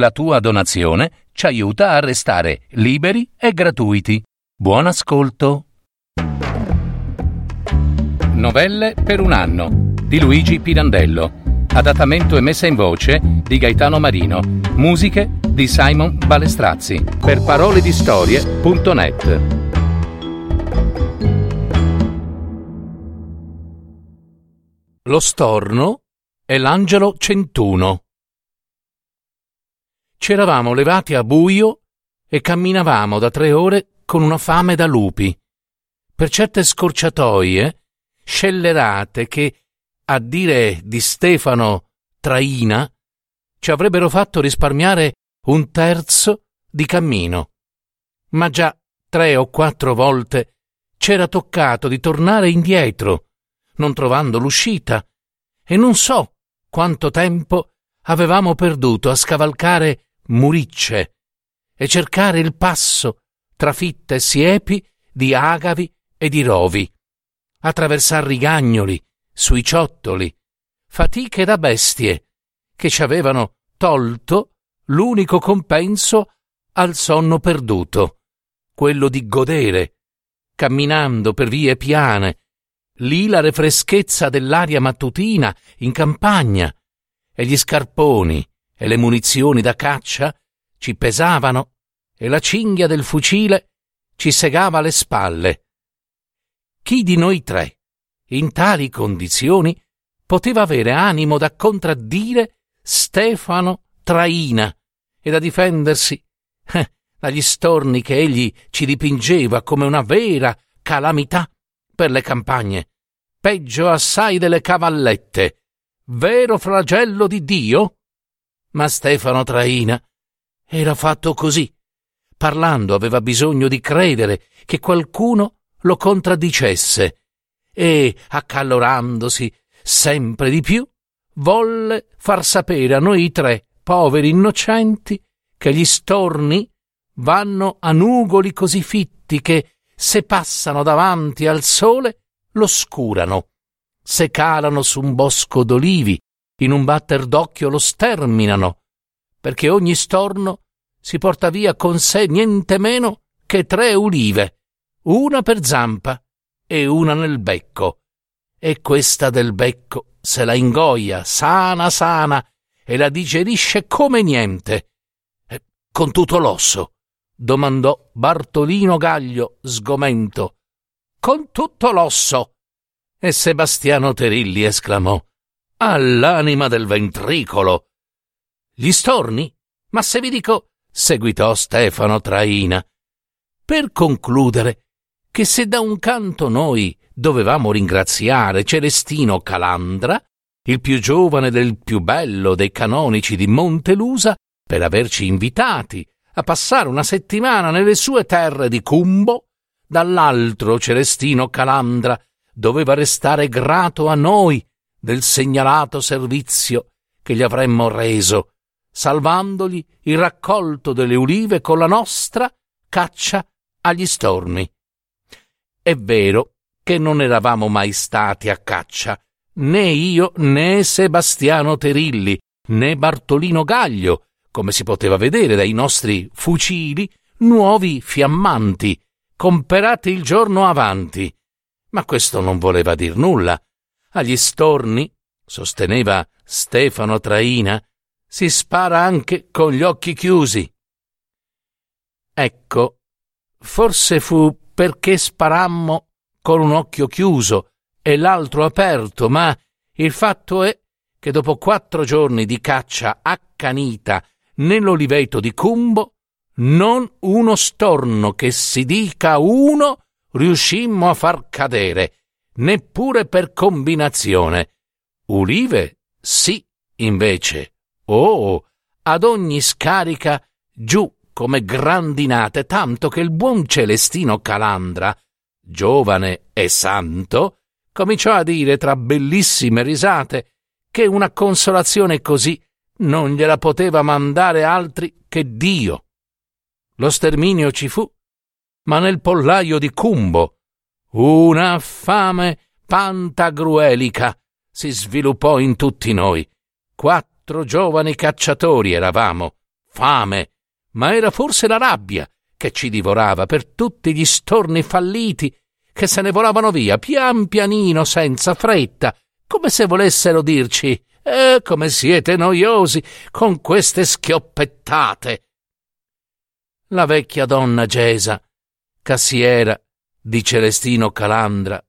La tua donazione ci aiuta a restare liberi e gratuiti. Buon ascolto. Novelle per un anno di Luigi Pirandello. Adattamento e messa in voce di Gaetano Marino. Musiche di Simon Balestrazzi. Per parole di storie.net. Lo storno e l'angelo centuno. C'eravamo levati a buio e camminavamo da tre ore con una fame da lupi. Per certe scorciatoie, scellerate che, a dire di Stefano Traina, ci avrebbero fatto risparmiare un terzo di cammino. Ma già tre o quattro volte c'era toccato di tornare indietro, non trovando l'uscita, e non so quanto tempo avevamo perduto a scavalcare muricce e cercare il passo tra fitte siepi di agavi e di rovi, attraversar rigagnoli, sui ciottoli, fatiche da bestie che ci avevano tolto l'unico compenso al sonno perduto, quello di godere, camminando per vie piane, l'ilare freschezza dell'aria mattutina in campagna, e gli scarponi e le munizioni da caccia ci pesavano e la cinghia del fucile ci segava le spalle. Chi di noi tre, in tali condizioni, poteva avere animo da contraddire Stefano Traina e da difendersi eh, dagli storni che egli ci dipingeva come una vera calamità per le campagne, peggio assai delle cavallette, vero flagello di Dio? Ma Stefano Traina era fatto così. Parlando aveva bisogno di credere che qualcuno lo contraddicesse e, accalorandosi sempre di più, volle far sapere a noi tre poveri innocenti che gli storni vanno a nugoli così fitti che, se passano davanti al sole, lo scurano. Se calano su un bosco d'olivi in un batter d'occhio lo sterminano, perché ogni storno si porta via con sé niente meno che tre ulive, una per zampa e una nel becco, e questa del becco se la ingoia sana sana e la digerisce come niente. E con tutto l'osso? domandò Bartolino Gaglio sgomento. Con tutto l'osso. E Sebastiano Terilli esclamò all'anima del ventricolo. Gli storni? Ma se vi dico, seguitò Stefano Traina, per concludere che se da un canto noi dovevamo ringraziare Celestino Calandra, il più giovane del più bello dei canonici di Montelusa, per averci invitati a passare una settimana nelle sue terre di Cumbo, dall'altro Celestino Calandra doveva restare grato a noi del segnalato servizio che gli avremmo reso, salvandogli il raccolto delle ulive con la nostra caccia agli storni. È vero che non eravamo mai stati a caccia, né io né Sebastiano Terilli, né Bartolino Gaglio, come si poteva vedere dai nostri fucili nuovi fiammanti, comperati il giorno avanti. Ma questo non voleva dir nulla agli storni, sosteneva Stefano Traina, si spara anche con gli occhi chiusi. Ecco, forse fu perché sparammo con un occhio chiuso e l'altro aperto, ma il fatto è che dopo quattro giorni di caccia accanita nell'oliveto di Cumbo, non uno storno che si dica uno riuscimmo a far cadere neppure per combinazione. Ulive sì, invece. Oh, ad ogni scarica giù come grandinate, tanto che il buon Celestino Calandra, giovane e santo, cominciò a dire tra bellissime risate che una consolazione così non gliela poteva mandare altri che Dio. Lo sterminio ci fu, ma nel pollaio di Cumbo, una fame pantagruelica si sviluppò in tutti noi. Quattro giovani cacciatori eravamo, fame, ma era forse la rabbia che ci divorava per tutti gli storni falliti che se ne volavano via pian pianino senza fretta, come se volessero dirci eh, come siete noiosi con queste schioppettate. La vecchia donna Gesa, cassiera di Celestino Calandra,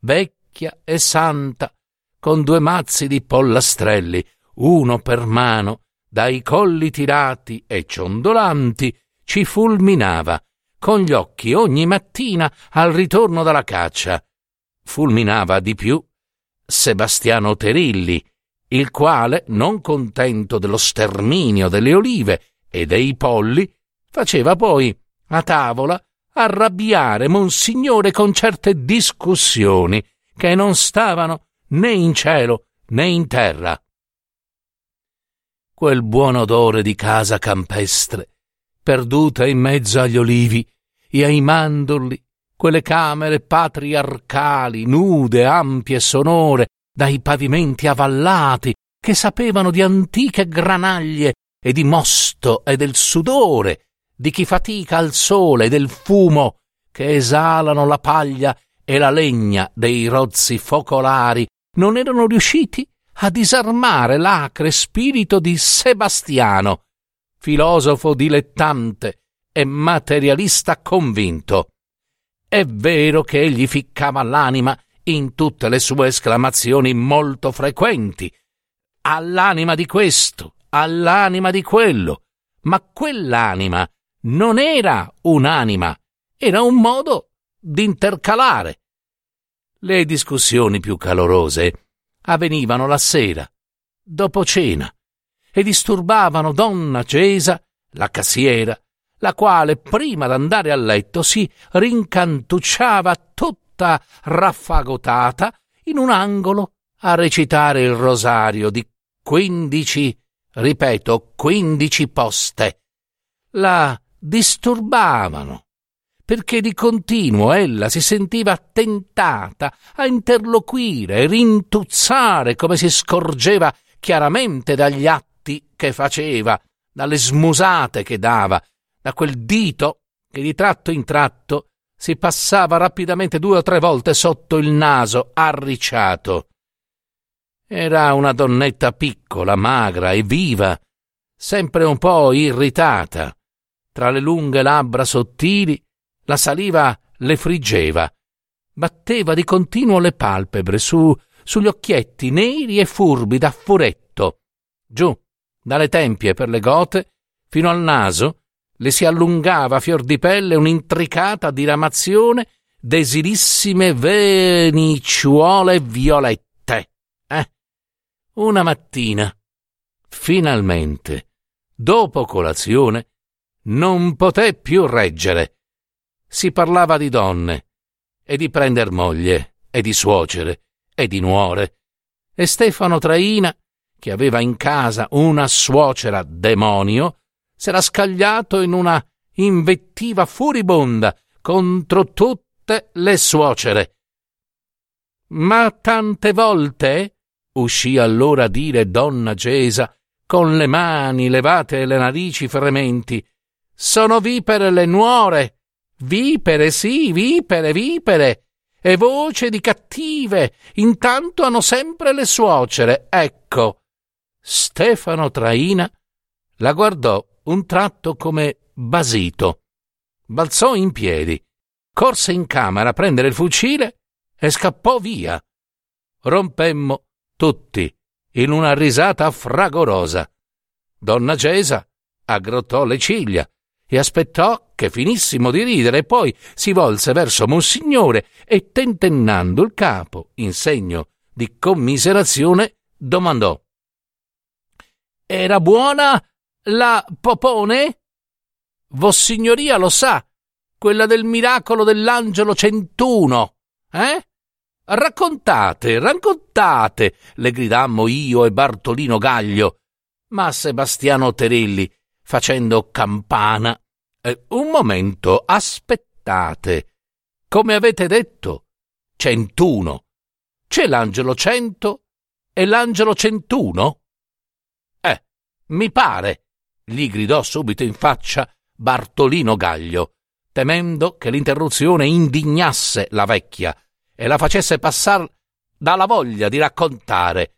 vecchia e santa, con due mazzi di pollastrelli, uno per mano, dai colli tirati e ciondolanti, ci fulminava, con gli occhi ogni mattina al ritorno dalla caccia. Fulminava di più Sebastiano Terilli, il quale, non contento dello sterminio delle olive e dei polli, faceva poi a tavola arrabbiare Monsignore con certe discussioni che non stavano né in cielo né in terra. Quel buon odore di casa campestre perduta in mezzo agli olivi e ai mandorli, quelle camere patriarcali, nude, ampie e sonore, dai pavimenti avallati, che sapevano di antiche granaglie e di mosto e del sudore, di chi fatica al sole del fumo che esalano la paglia e la legna dei rozzi focolari, non erano riusciti a disarmare l'acre spirito di Sebastiano, filosofo dilettante e materialista convinto. È vero che egli ficcava l'anima in tutte le sue esclamazioni molto frequenti, all'anima di questo, all'anima di quello, ma quell'anima non era un'anima, era un modo d'intercalare. Le discussioni più calorose avvenivano la sera, dopo cena, e disturbavano donna Cesa, la cassiera, la quale prima d'andare a letto si rincantucciava tutta raffagotata in un angolo a recitare il rosario di quindici, ripeto, quindici poste. La disturbavano perché di continuo ella si sentiva tentata a interloquire rintuzzare come si scorgeva chiaramente dagli atti che faceva, dalle smusate che dava, da quel dito che di tratto in tratto si passava rapidamente due o tre volte sotto il naso, arricciato. Era una donnetta piccola, magra e viva, sempre un po' irritata. Tra le lunghe labbra sottili la saliva le friggeva. Batteva di continuo le palpebre su, sugli occhietti neri e furbi da furetto. Giù, dalle tempie per le gote fino al naso le si allungava a fior di pelle un'intricata diramazione d'esilissime venicciuole violette. Eh? Una mattina, finalmente, dopo colazione, non poté più reggere. Si parlava di donne, e di prender moglie, e di suocere, e di nuore. E Stefano Traina che aveva in casa una suocera demonio, s'era scagliato in una invettiva furibonda contro tutte le suocere. Ma tante volte, uscì allora a dire donna Gesa, con le mani levate e le narici frementi, sono vipere le nuore, vipere, sì, vipere, vipere, e voce di cattive, intanto hanno sempre le suocere, ecco, Stefano Traina la guardò un tratto come basito. Balzò in piedi, corse in camera a prendere il fucile e scappò via. Rompemmo tutti in una risata fragorosa. Donna Gesa aggrottò le ciglia e aspettò che finissimo di ridere, poi si volse verso Monsignore e tentennando il capo in segno di commiserazione domandò era buona la popone? Vossignoria lo sa, quella del miracolo dell'angelo centuno, eh? Raccontate, raccontate, le gridammo io e Bartolino Gaglio. Ma Sebastiano Terilli, facendo campana, eh, un momento, aspettate. Come avete detto, centuno. C'è l'angelo cento e l'angelo centuno? Mi pare. gli gridò subito in faccia Bartolino Gaglio, temendo che l'interruzione indignasse la vecchia e la facesse passare dalla voglia di raccontare.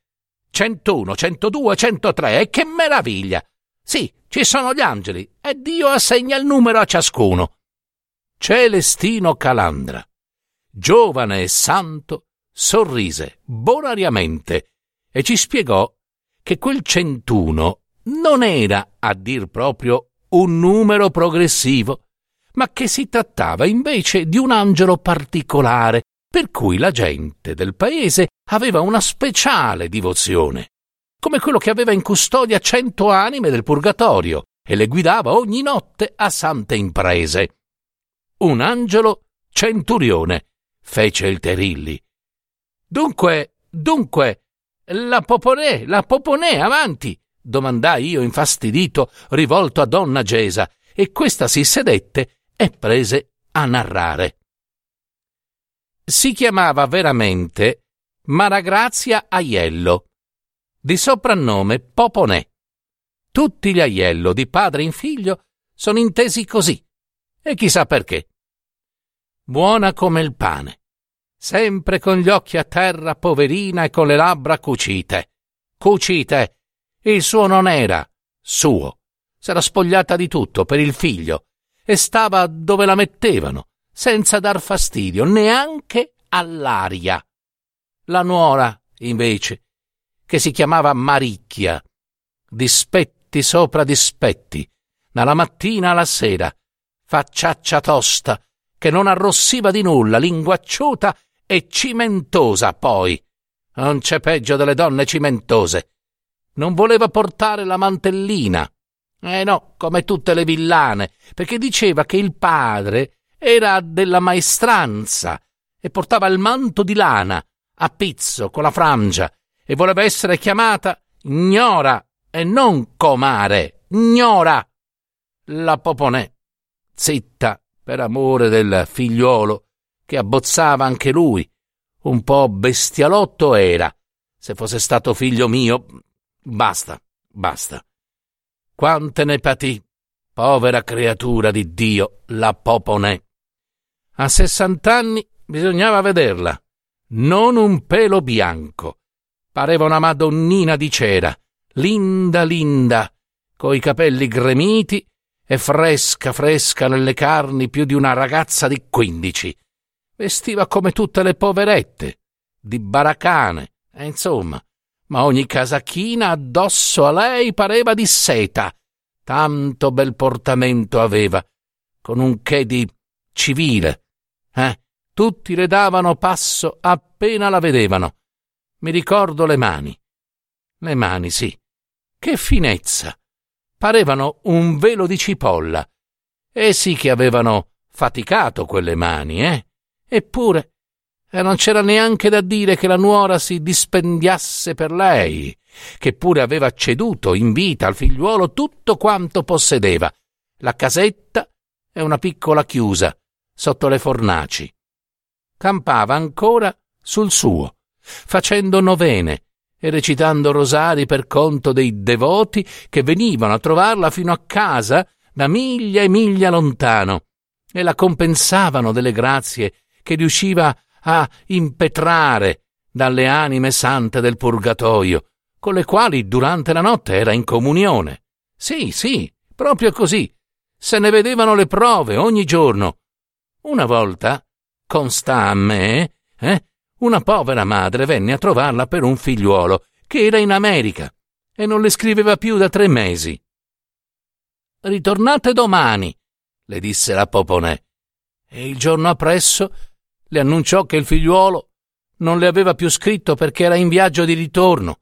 101, 102, 103, e che meraviglia! Sì, ci sono gli angeli, e Dio assegna il numero a ciascuno. Celestino Calandra, giovane e santo, sorrise bonariamente e ci spiegò che quel 101 non era, a dir proprio, un numero progressivo, ma che si trattava invece di un angelo particolare, per cui la gente del paese aveva una speciale divozione, come quello che aveva in custodia cento anime del purgatorio e le guidava ogni notte a sante imprese. Un angelo centurione, fece il Terilli. Dunque, dunque, la Poponè, la Poponè, avanti! domandai io infastidito, rivolto a donna Gesa, e questa si sedette e prese a narrare. Si chiamava veramente Maragrazia Aiello, di soprannome Poponè. Tutti gli Aiello, di padre in figlio, sono intesi così, e chissà perché. Buona come il pane, sempre con gli occhi a terra, poverina, e con le labbra cucite. Cucite! Il suo non era suo. S'era spogliata di tutto per il figlio e stava dove la mettevano, senza dar fastidio neanche all'aria. La nuora, invece, che si chiamava Maricchia, dispetti sopra dispetti, dalla mattina alla sera, facciaccia tosta, che non arrossiva di nulla, linguacciuta e cimentosa poi. Non c'è peggio delle donne cimentose. Non voleva portare la mantellina eh no, come tutte le villane, perché diceva che il padre era della maestranza e portava il manto di lana a pizzo con la frangia e voleva essere chiamata Gnora e non comare, Gnora. La Poponè, zitta per amore del figliuolo, che abbozzava anche lui, un po' bestialotto era. Se fosse stato figlio mio, basta, basta. Quante ne patì, povera creatura di Dio, la Poponè. A sessant'anni bisognava vederla. Non un pelo bianco. Pareva una madonnina di cera, linda linda, coi capelli gremiti e fresca fresca nelle carni più di una ragazza di quindici. Vestiva come tutte le poverette, di baracane, e insomma, ma ogni casacchina addosso a lei pareva di seta. Tanto bel portamento aveva, con un che di civile. Eh? Tutti le davano passo appena la vedevano. Mi ricordo le mani. Le mani, sì. Che finezza! Parevano un velo di cipolla. E sì che avevano faticato quelle mani, eh? Eppure e non c'era neanche da dire che la nuora si dispendiasse per lei, che pure aveva ceduto in vita al figliuolo tutto quanto possedeva, la casetta e una piccola chiusa sotto le fornaci. Campava ancora sul suo, facendo novene e recitando rosari per conto dei devoti che venivano a trovarla fino a casa da miglia e miglia lontano e la compensavano delle grazie che riusciva a impetrare dalle anime sante del purgatorio, con le quali durante la notte era in comunione. Sì, sì, proprio così. Se ne vedevano le prove ogni giorno. Una volta, consta a me, eh, una povera madre venne a trovarla per un figliuolo che era in America e non le scriveva più da tre mesi. Ritornate domani, le disse la Poponè. E il giorno appresso le annunciò che il figliuolo non le aveva più scritto perché era in viaggio di ritorno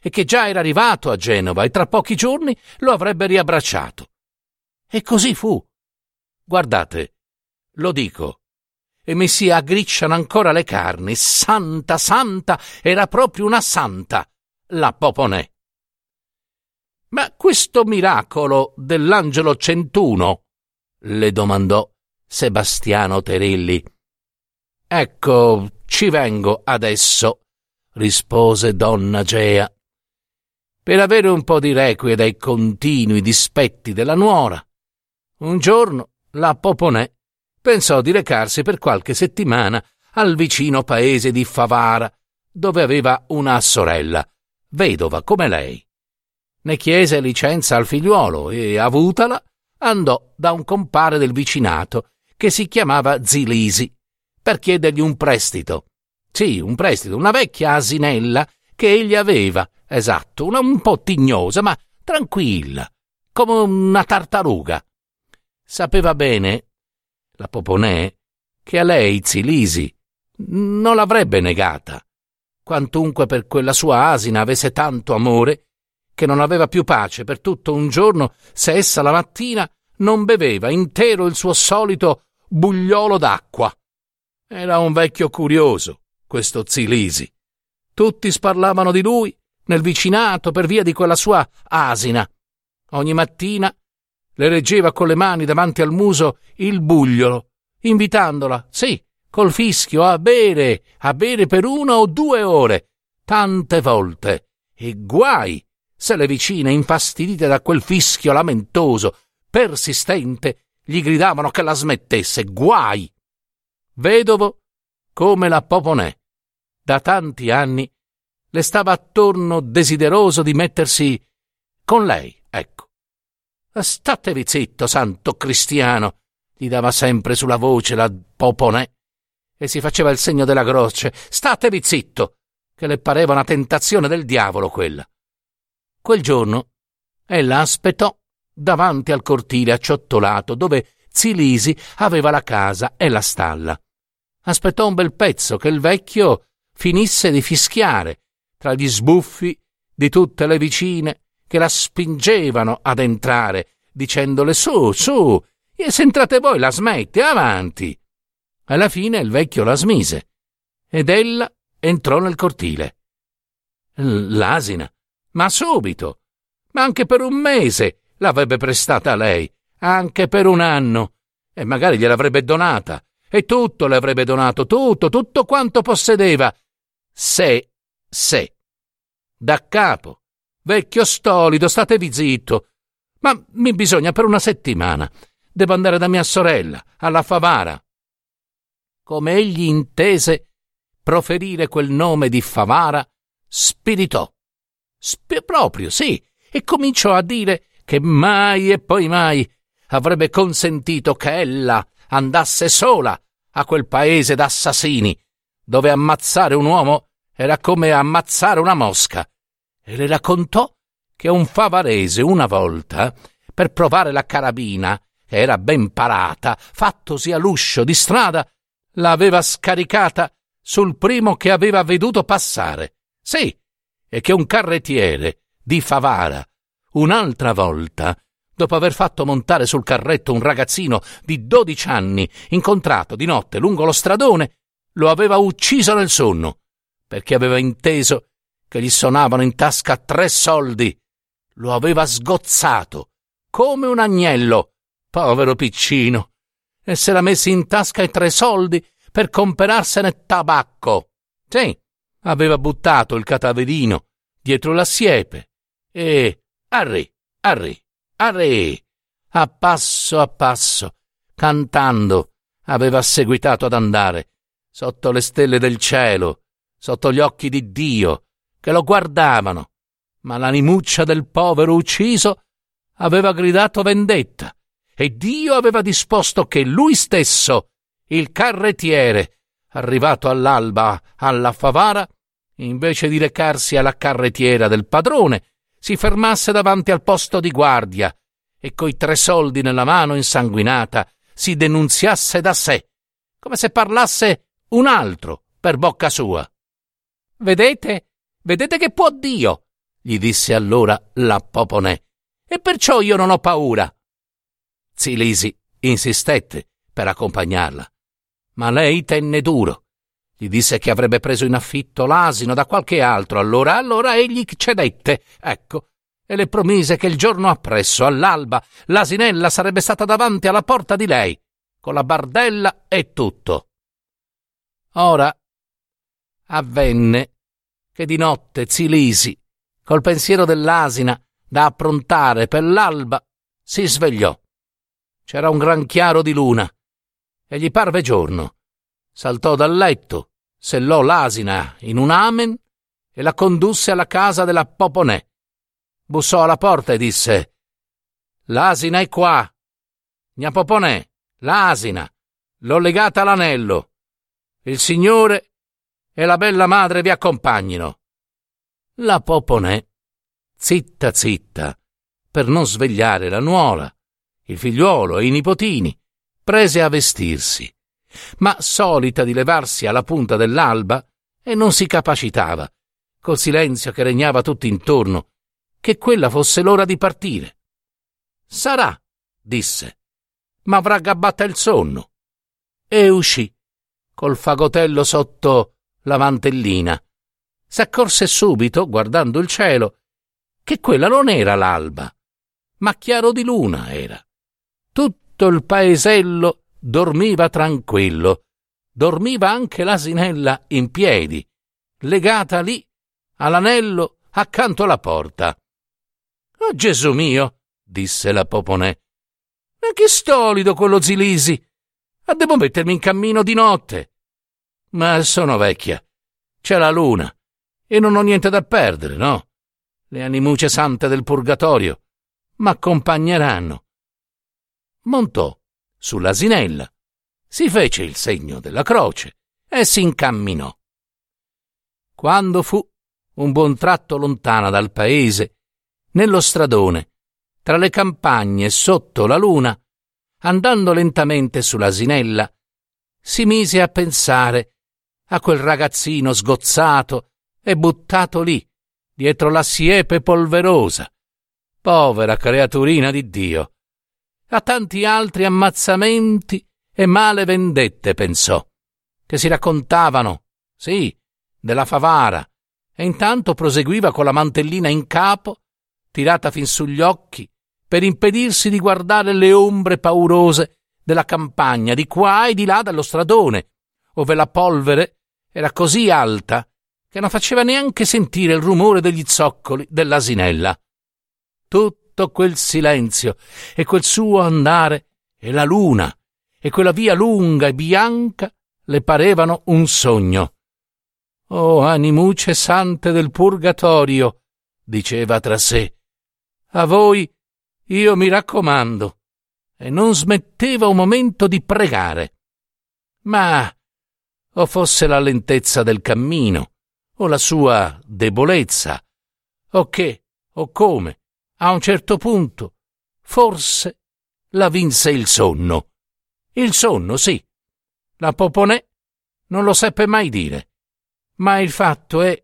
e che già era arrivato a Genova e tra pochi giorni lo avrebbe riabbracciato. E così fu. Guardate, lo dico, e mi si aggricciano ancora le carni. Santa, santa, era proprio una santa, la Poponè. Ma questo miracolo dell'angelo centuno? le domandò Sebastiano Terilli. Ecco, ci vengo adesso, rispose donna Gea. per avere un po' di requie dai continui dispetti della nuora. Un giorno la Poponè pensò di recarsi per qualche settimana al vicino paese di Favara, dove aveva una sorella, vedova come lei. Ne chiese licenza al figliuolo e, avutala, andò da un compare del vicinato che si chiamava Zilisi per chiedergli un prestito. Sì, un prestito, una vecchia asinella che egli aveva, esatto, una un po' tignosa, ma tranquilla, come una tartaruga. Sapeva bene, la Poponè, che a lei Zilisi non l'avrebbe negata, quantunque per quella sua asina avesse tanto amore che non aveva più pace per tutto un giorno se essa la mattina non beveva intero il suo solito bugliolo d'acqua. Era un vecchio curioso, questo Zilisi. Tutti sparlavano di lui nel vicinato per via di quella sua asina. Ogni mattina le reggeva con le mani davanti al muso il bugliolo, invitandola, sì, col fischio a bere, a bere per una o due ore, tante volte. E guai se le vicine, infastidite da quel fischio lamentoso, persistente, gli gridavano che la smettesse. Guai! Vedovo come la Poponè, da tanti anni, le stava attorno desideroso di mettersi con lei, ecco. Statevi zitto, santo cristiano, gli dava sempre sulla voce la Poponè e si faceva il segno della croce. Statevi zitto, che le pareva una tentazione del diavolo quella. Quel giorno ella aspettò davanti al cortile acciottolato dove Zilisi aveva la casa e la stalla. Aspettò un bel pezzo che il vecchio finisse di fischiare tra gli sbuffi di tutte le vicine che la spingevano ad entrare, dicendole su, su, e se entrate voi la smette, avanti. Alla fine il vecchio la smise ed ella entrò nel cortile. L'asina, ma subito, ma anche per un mese l'avrebbe prestata a lei, anche per un anno, e magari gliel'avrebbe donata, e tutto le avrebbe donato, tutto, tutto quanto possedeva. Se, se. Da capo, vecchio stolido, statevi zitto. Ma mi bisogna per una settimana. Devo andare da mia sorella, alla Favara come egli intese proferire quel nome di Favara, spiritò. Sp- proprio, sì, e cominciò a dire che mai e poi mai avrebbe consentito che ella andasse sola a quel paese d'assassini, dove ammazzare un uomo era come ammazzare una mosca, e le raccontò che un favarese una volta, per provare la carabina, che era ben parata, fattosi all'uscio di strada, l'aveva scaricata sul primo che aveva veduto passare. Sì, e che un carrettiere di Favara, un'altra volta, dopo aver fatto montare sul carretto un ragazzino di dodici anni, incontrato di notte lungo lo stradone, lo aveva ucciso nel sonno, perché aveva inteso che gli suonavano in tasca tre soldi. Lo aveva sgozzato, come un agnello, povero piccino e s'era messi in tasca i tre soldi per comperarsene tabacco. Sì, aveva buttato il cataverino dietro la siepe e arri, arri, arri, a passo a passo, cantando, aveva seguitato ad andare, sotto le stelle del cielo, sotto gli occhi di Dio, che lo guardavano, ma l'animuccia del povero ucciso aveva gridato vendetta e Dio aveva disposto che lui stesso, il carrettiere, arrivato all'alba alla Favara, invece di recarsi alla carrettiera del padrone, si fermasse davanti al posto di guardia e coi tre soldi nella mano insanguinata si denunziasse da sé, come se parlasse un altro per bocca sua. Vedete? Vedete che può Dio? gli disse allora la Poponè. E perciò io non ho paura. Zilisi insistette per accompagnarla, ma lei tenne duro. Gli disse che avrebbe preso in affitto l'asino da qualche altro, allora, allora egli cedette, ecco, e le promise che il giorno appresso, all'alba, l'asinella sarebbe stata davanti alla porta di lei, con la bardella e tutto. Ora avvenne che di notte Zilisi col pensiero dell'asina da approntare per l'alba, si svegliò. C'era un gran chiaro di luna e gli parve giorno. Saltò dal letto, sellò l'asina in un amen e la condusse alla casa della Poponè. Bussò alla porta e disse L'asina è qua. Gna Poponè, l'asina. L'ho legata all'anello. Il signore e la bella madre vi accompagnino. La Poponè, zitta zitta, per non svegliare la nuola, il figliuolo e i nipotini, prese a vestirsi, ma solita di levarsi alla punta dell'alba e non si capacitava, col silenzio che regnava tutto intorno, che quella fosse l'ora di partire. Sarà, disse, ma avrà gabbata il sonno. E uscì, col fagotello sotto la mantellina. S'accorse subito, guardando il cielo, che quella non era l'alba, ma chiaro di luna era. Tutto il paesello dormiva tranquillo, dormiva anche l'asinella in piedi, legata lì all'anello accanto alla porta. Oh Gesù mio, disse la Poponè, ma che stolido quello Zilisi! Ma devo mettermi in cammino di notte. Ma sono vecchia. C'è la luna. E non ho niente da perdere, no? Le animuce sante del purgatorio m'accompagneranno. Montò sull'asinella, si fece il segno della croce e si incamminò. Quando fu un buon tratto lontana dal paese, nello stradone, tra le campagne e sotto la luna, andando lentamente sull'asinella, si mise a pensare a quel ragazzino sgozzato e buttato lì, dietro la siepe polverosa. Povera creaturina di Dio. A tanti altri ammazzamenti e male vendette pensò, che si raccontavano, sì, della Favara, e intanto proseguiva con la mantellina in capo, tirata fin sugli occhi, per impedirsi di guardare le ombre paurose della campagna di qua e di là dallo stradone, ove la polvere era così alta che non faceva neanche sentire il rumore degli zoccoli dell'asinella. Tutto quel silenzio e quel suo andare e la luna e quella via lunga e bianca le parevano un sogno. Oh animuce sante del purgatorio, diceva tra sé, a voi io mi raccomando, e non smetteva un momento di pregare. Ma o fosse la lentezza del cammino, o la sua debolezza, o che, o come, a un certo punto, forse la vinse il sonno. Il sonno, sì. La Poponè non lo seppe mai dire ma il fatto è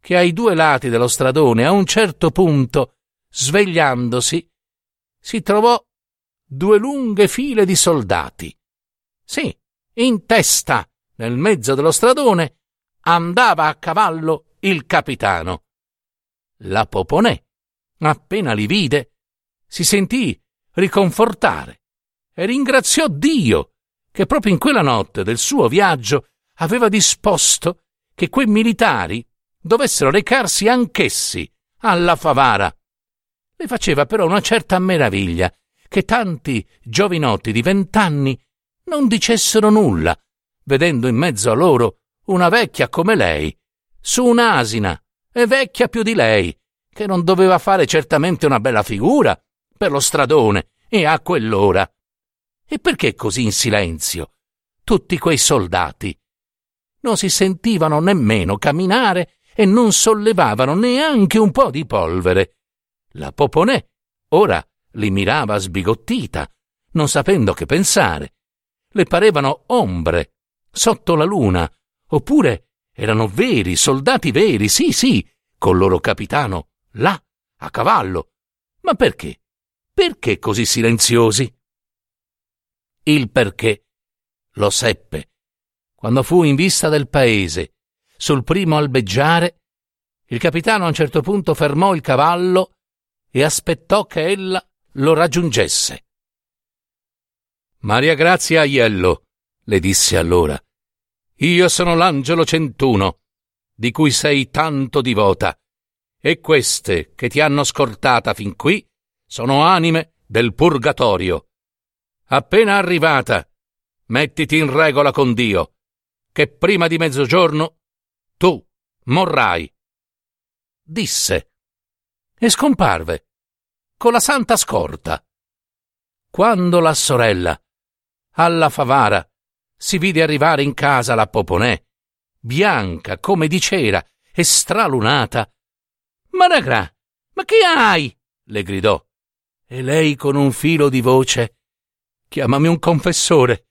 che ai due lati dello stradone, a un certo punto, svegliandosi, si trovò due lunghe file di soldati. Sì, in testa, nel mezzo dello stradone, andava a cavallo il capitano. La Poponè, appena li vide, si sentì riconfortare e ringraziò Dio che proprio in quella notte del suo viaggio aveva disposto che quei militari dovessero recarsi anch'essi alla Favara. Le faceva però una certa meraviglia che tanti giovinotti di vent'anni non dicessero nulla, vedendo in mezzo a loro una vecchia come lei, su un'asina, e vecchia più di lei, che non doveva fare certamente una bella figura per lo stradone e a quell'ora. E perché così in silenzio? Tutti quei soldati non si sentivano nemmeno camminare e non sollevavano neanche un po' di polvere. La Poponè ora li mirava sbigottita, non sapendo che pensare. Le parevano ombre, sotto la luna, oppure erano veri, soldati veri, sì, sì, col loro capitano, là, a cavallo. Ma perché? Perché così silenziosi? Il perché lo seppe quando fu in vista del paese, sul primo albeggiare, il capitano a un certo punto fermò il cavallo e aspettò che ella lo raggiungesse. Maria Grazia Aiello, le disse allora, io sono l'angelo centuno, di cui sei tanto divota, E queste che ti hanno scortata fin qui sono anime del purgatorio. Appena arrivata, mettiti in regola con Dio, che prima di mezzogiorno tu morrai. Disse e scomparve con la santa scorta. Quando la sorella, alla favara, si vide arrivare in casa la Poponè, bianca come di cera e stralunata. Maragrà, ma che hai? le gridò. E lei con un filo di voce. Chiamami un confessore.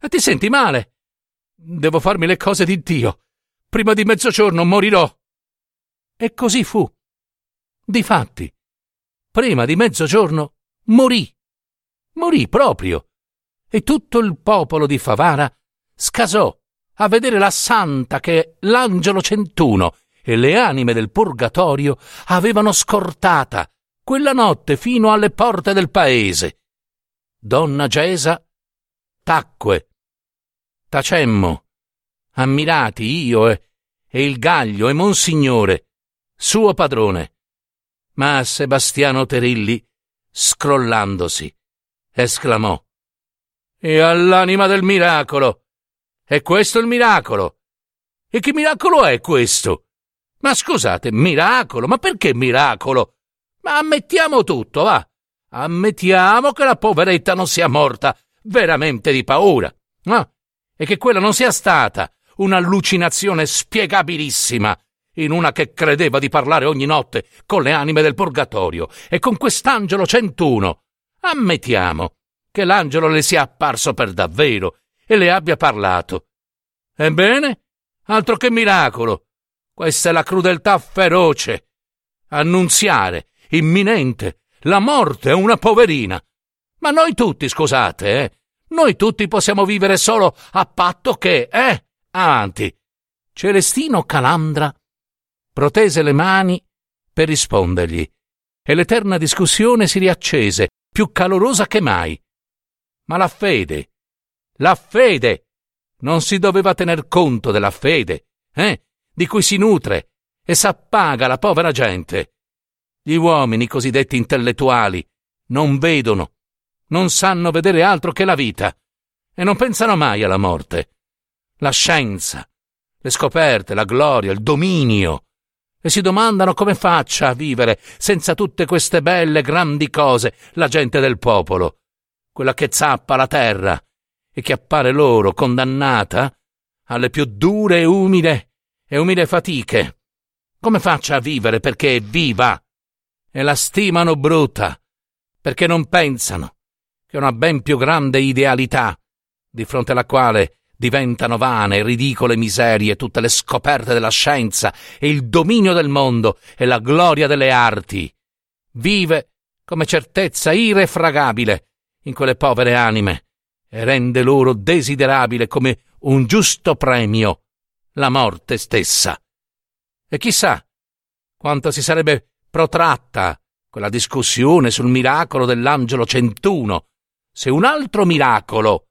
Ti senti male? Devo farmi le cose di Dio. Prima di mezzogiorno morirò. E così fu. Difatti, prima di mezzogiorno morì. Morì proprio. E tutto il popolo di Favara scasò a vedere la santa che l'angelo centuno e le anime del purgatorio avevano scortata quella notte fino alle porte del paese. Donna Gesa tacque. Tacemmo, ammirati io e, e il Gaglio e Monsignore, suo padrone. Ma Sebastiano Terilli, scrollandosi, esclamò E all'anima del miracolo! È questo il miracolo? E che miracolo è questo? Ma scusate, miracolo? Ma perché miracolo? Ma ammettiamo tutto, va. Ammettiamo che la poveretta non sia morta veramente di paura. No? E che quella non sia stata un'allucinazione spiegabilissima in una che credeva di parlare ogni notte con le anime del purgatorio e con quest'angelo centuno. Ammettiamo che l'angelo le sia apparso per davvero e le abbia parlato. Ebbene, altro che miracolo. Questa è la crudeltà feroce. Annunziare, imminente, la morte a una poverina. Ma noi tutti, scusate, eh? Noi tutti possiamo vivere solo a patto che, eh? Avanti. Celestino Calandra protese le mani per rispondergli e l'eterna discussione si riaccese, più calorosa che mai. Ma la fede, la fede. Non si doveva tener conto della fede, eh? Di cui si nutre e s'appaga la povera gente. Gli uomini cosiddetti intellettuali non vedono, non sanno vedere altro che la vita e non pensano mai alla morte. La scienza, le scoperte, la gloria, il dominio e si domandano come faccia a vivere senza tutte queste belle grandi cose la gente del popolo, quella che zappa la terra e che appare loro condannata alle più dure e umide e umide fatiche. Come faccia a vivere perché è viva? E la stimano brutta, perché non pensano che una ben più grande idealità, di fronte alla quale diventano vane e ridicole miserie tutte le scoperte della scienza e il dominio del mondo e la gloria delle arti, vive come certezza irrefragabile in quelle povere anime e rende loro desiderabile come un giusto premio la morte stessa. E chissà quanto si sarebbe protratta quella discussione sul miracolo dell'angelo centuno, se un altro miracolo,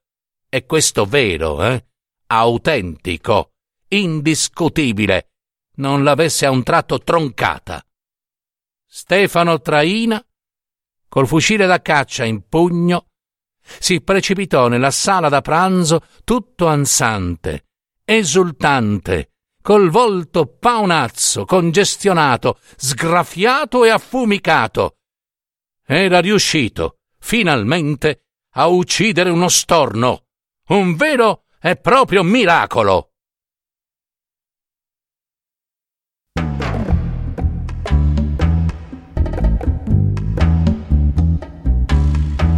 e questo vero, eh, autentico, indiscutibile, non l'avesse a un tratto troncata. Stefano Traina, col fucile da caccia in pugno, si precipitò nella sala da pranzo tutto ansante, esultante, col volto paonazzo, congestionato, sgraffiato e affumicato. Era riuscito, finalmente, a uccidere uno storno, un vero e proprio miracolo.